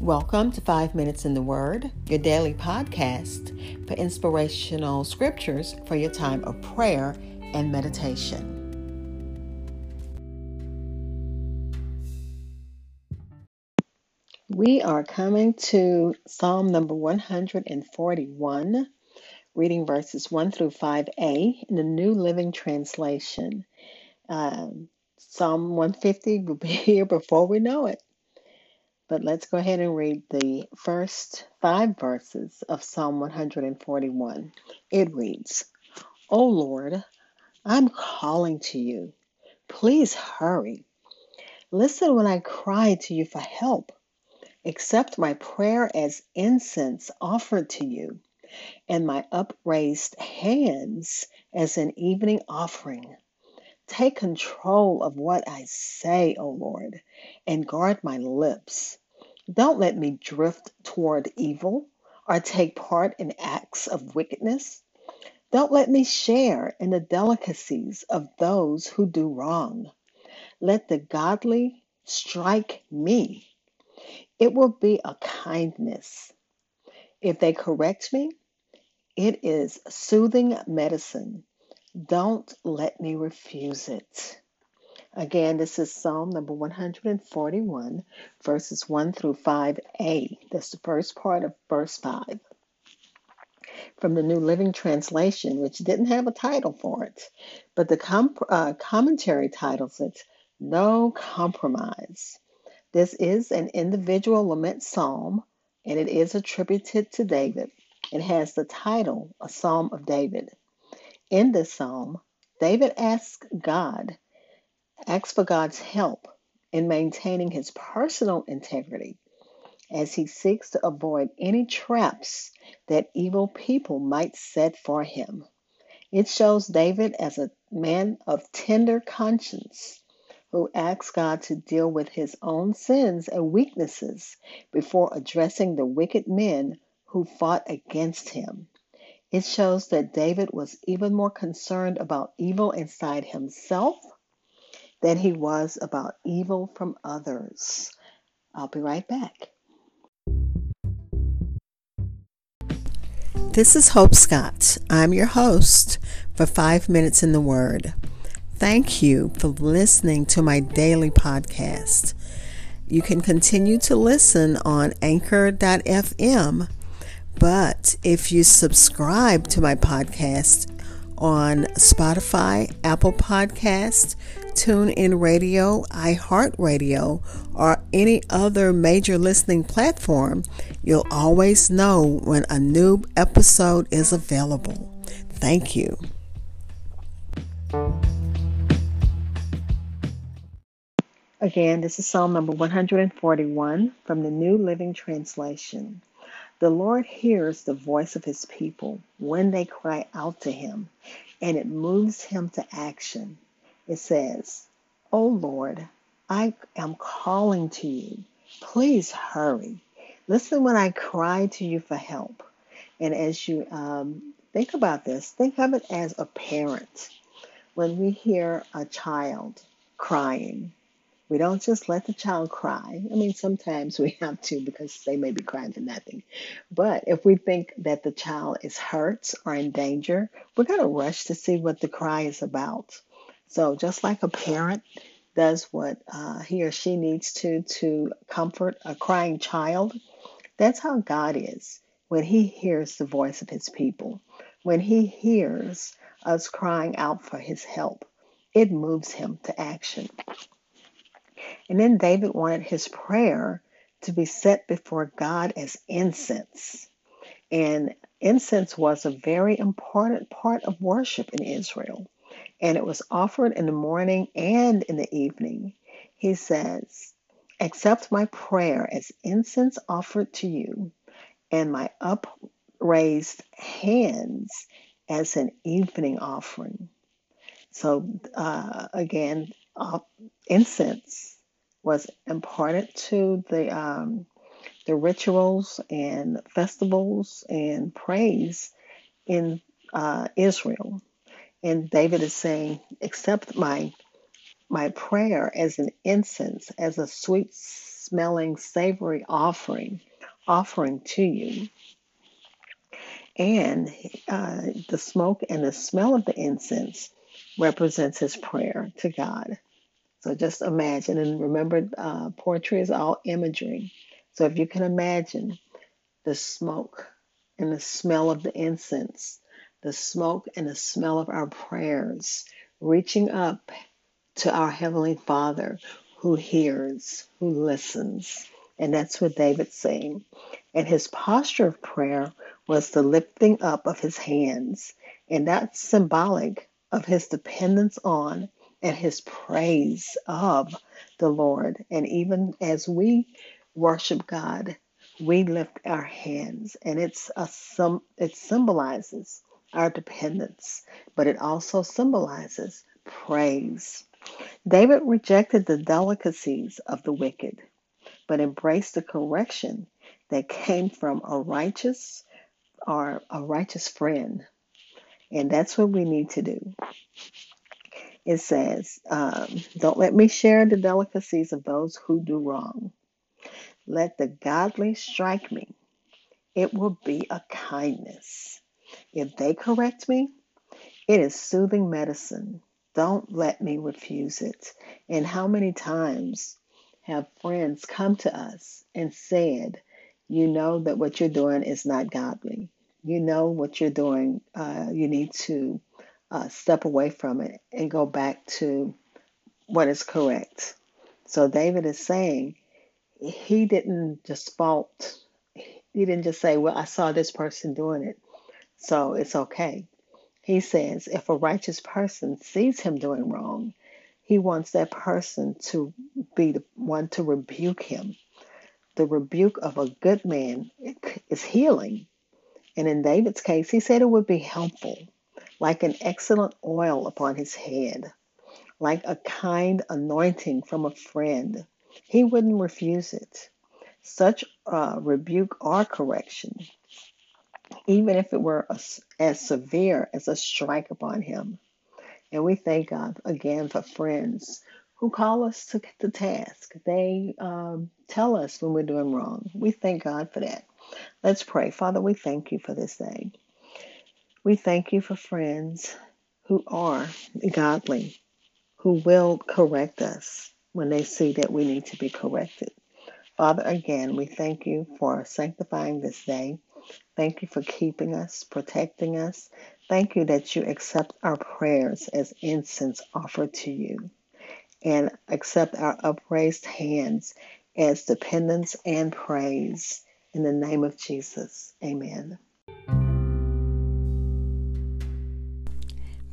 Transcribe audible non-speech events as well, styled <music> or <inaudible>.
Welcome to Five Minutes in the Word, your daily podcast for inspirational scriptures for your time of prayer and meditation. We are coming to Psalm number 141, reading verses 1 through 5a in the New Living Translation. Um, Psalm 150 will be <laughs> here before we know it. But let's go ahead and read the first five verses of Psalm 141. It reads, O Lord, I'm calling to you. Please hurry. Listen when I cry to you for help. Accept my prayer as incense offered to you, and my upraised hands as an evening offering. Take control of what I say, O Lord, and guard my lips. Don't let me drift toward evil or take part in acts of wickedness. Don't let me share in the delicacies of those who do wrong. Let the godly strike me. It will be a kindness. If they correct me, it is soothing medicine. Don't let me refuse it. Again, this is Psalm number 141, verses 1 through 5a. That's the first part of verse 5. From the New Living Translation, which didn't have a title for it, but the com- uh, commentary titles it No Compromise. This is an individual lament psalm, and it is attributed to David. It has the title, A Psalm of David. In this psalm, David asks God, asks for God's help in maintaining his personal integrity as he seeks to avoid any traps that evil people might set for him. It shows David as a man of tender conscience who asks God to deal with his own sins and weaknesses before addressing the wicked men who fought against him. It shows that David was even more concerned about evil inside himself than he was about evil from others. I'll be right back. This is Hope Scott. I'm your host for Five Minutes in the Word. Thank you for listening to my daily podcast. You can continue to listen on anchor.fm but if you subscribe to my podcast on Spotify, Apple Podcast, TuneIn Radio, iHeartRadio, or any other major listening platform, you'll always know when a new episode is available. Thank you. Again, this is Psalm number 141 from the New Living Translation. The Lord hears the voice of his people when they cry out to him, and it moves him to action. It says, Oh Lord, I am calling to you. Please hurry. Listen when I cry to you for help. And as you um, think about this, think of it as a parent. When we hear a child crying, we don't just let the child cry. I mean, sometimes we <laughs> have to because they may be crying for nothing. But if we think that the child is hurt or in danger, we're going to rush to see what the cry is about. So, just like a parent does what uh, he or she needs to to comfort a crying child, that's how God is when He hears the voice of His people, when He hears us crying out for His help. It moves Him to action. And then David wanted his prayer to be set before God as incense. And incense was a very important part of worship in Israel. And it was offered in the morning and in the evening. He says, Accept my prayer as incense offered to you, and my upraised hands as an evening offering. So, uh, again, uh, incense was imparted to the um, the rituals and festivals and praise in uh, Israel. And David is saying, accept my my prayer as an incense, as a sweet smelling, savory offering, offering to you. And uh, the smoke and the smell of the incense represents his prayer to God. So just imagine, and remember, uh, poetry is all imagery. So if you can imagine the smoke and the smell of the incense, the smoke and the smell of our prayers reaching up to our Heavenly Father who hears, who listens. And that's what David's saying. And his posture of prayer was the lifting up of his hands. And that's symbolic of his dependence on and his praise of the Lord. And even as we worship God, we lift our hands and it's a some it symbolizes our dependence, but it also symbolizes praise. David rejected the delicacies of the wicked, but embraced the correction that came from a righteous or a righteous friend. And that's what we need to do. It says, um, Don't let me share the delicacies of those who do wrong. Let the godly strike me. It will be a kindness. If they correct me, it is soothing medicine. Don't let me refuse it. And how many times have friends come to us and said, You know that what you're doing is not godly. You know what you're doing, uh, you need to uh, step away from it and go back to what is correct. So David is saying he didn't just fault, he didn't just say, Well, I saw this person doing it, so it's okay. He says if a righteous person sees him doing wrong, he wants that person to be the one to rebuke him. The rebuke of a good man is healing. And in David's case, he said it would be helpful, like an excellent oil upon his head, like a kind anointing from a friend. He wouldn't refuse it. Such a rebuke or correction even if it were as severe as a strike upon him. And we thank God again for friends who call us to the task. They um, tell us when we're doing wrong. We thank God for that. Let's pray. Father, we thank you for this day. We thank you for friends who are godly, who will correct us when they see that we need to be corrected. Father, again, we thank you for sanctifying this day. Thank you for keeping us, protecting us. Thank you that you accept our prayers as incense offered to you and accept our upraised hands as dependence and praise. In the name of Jesus, amen.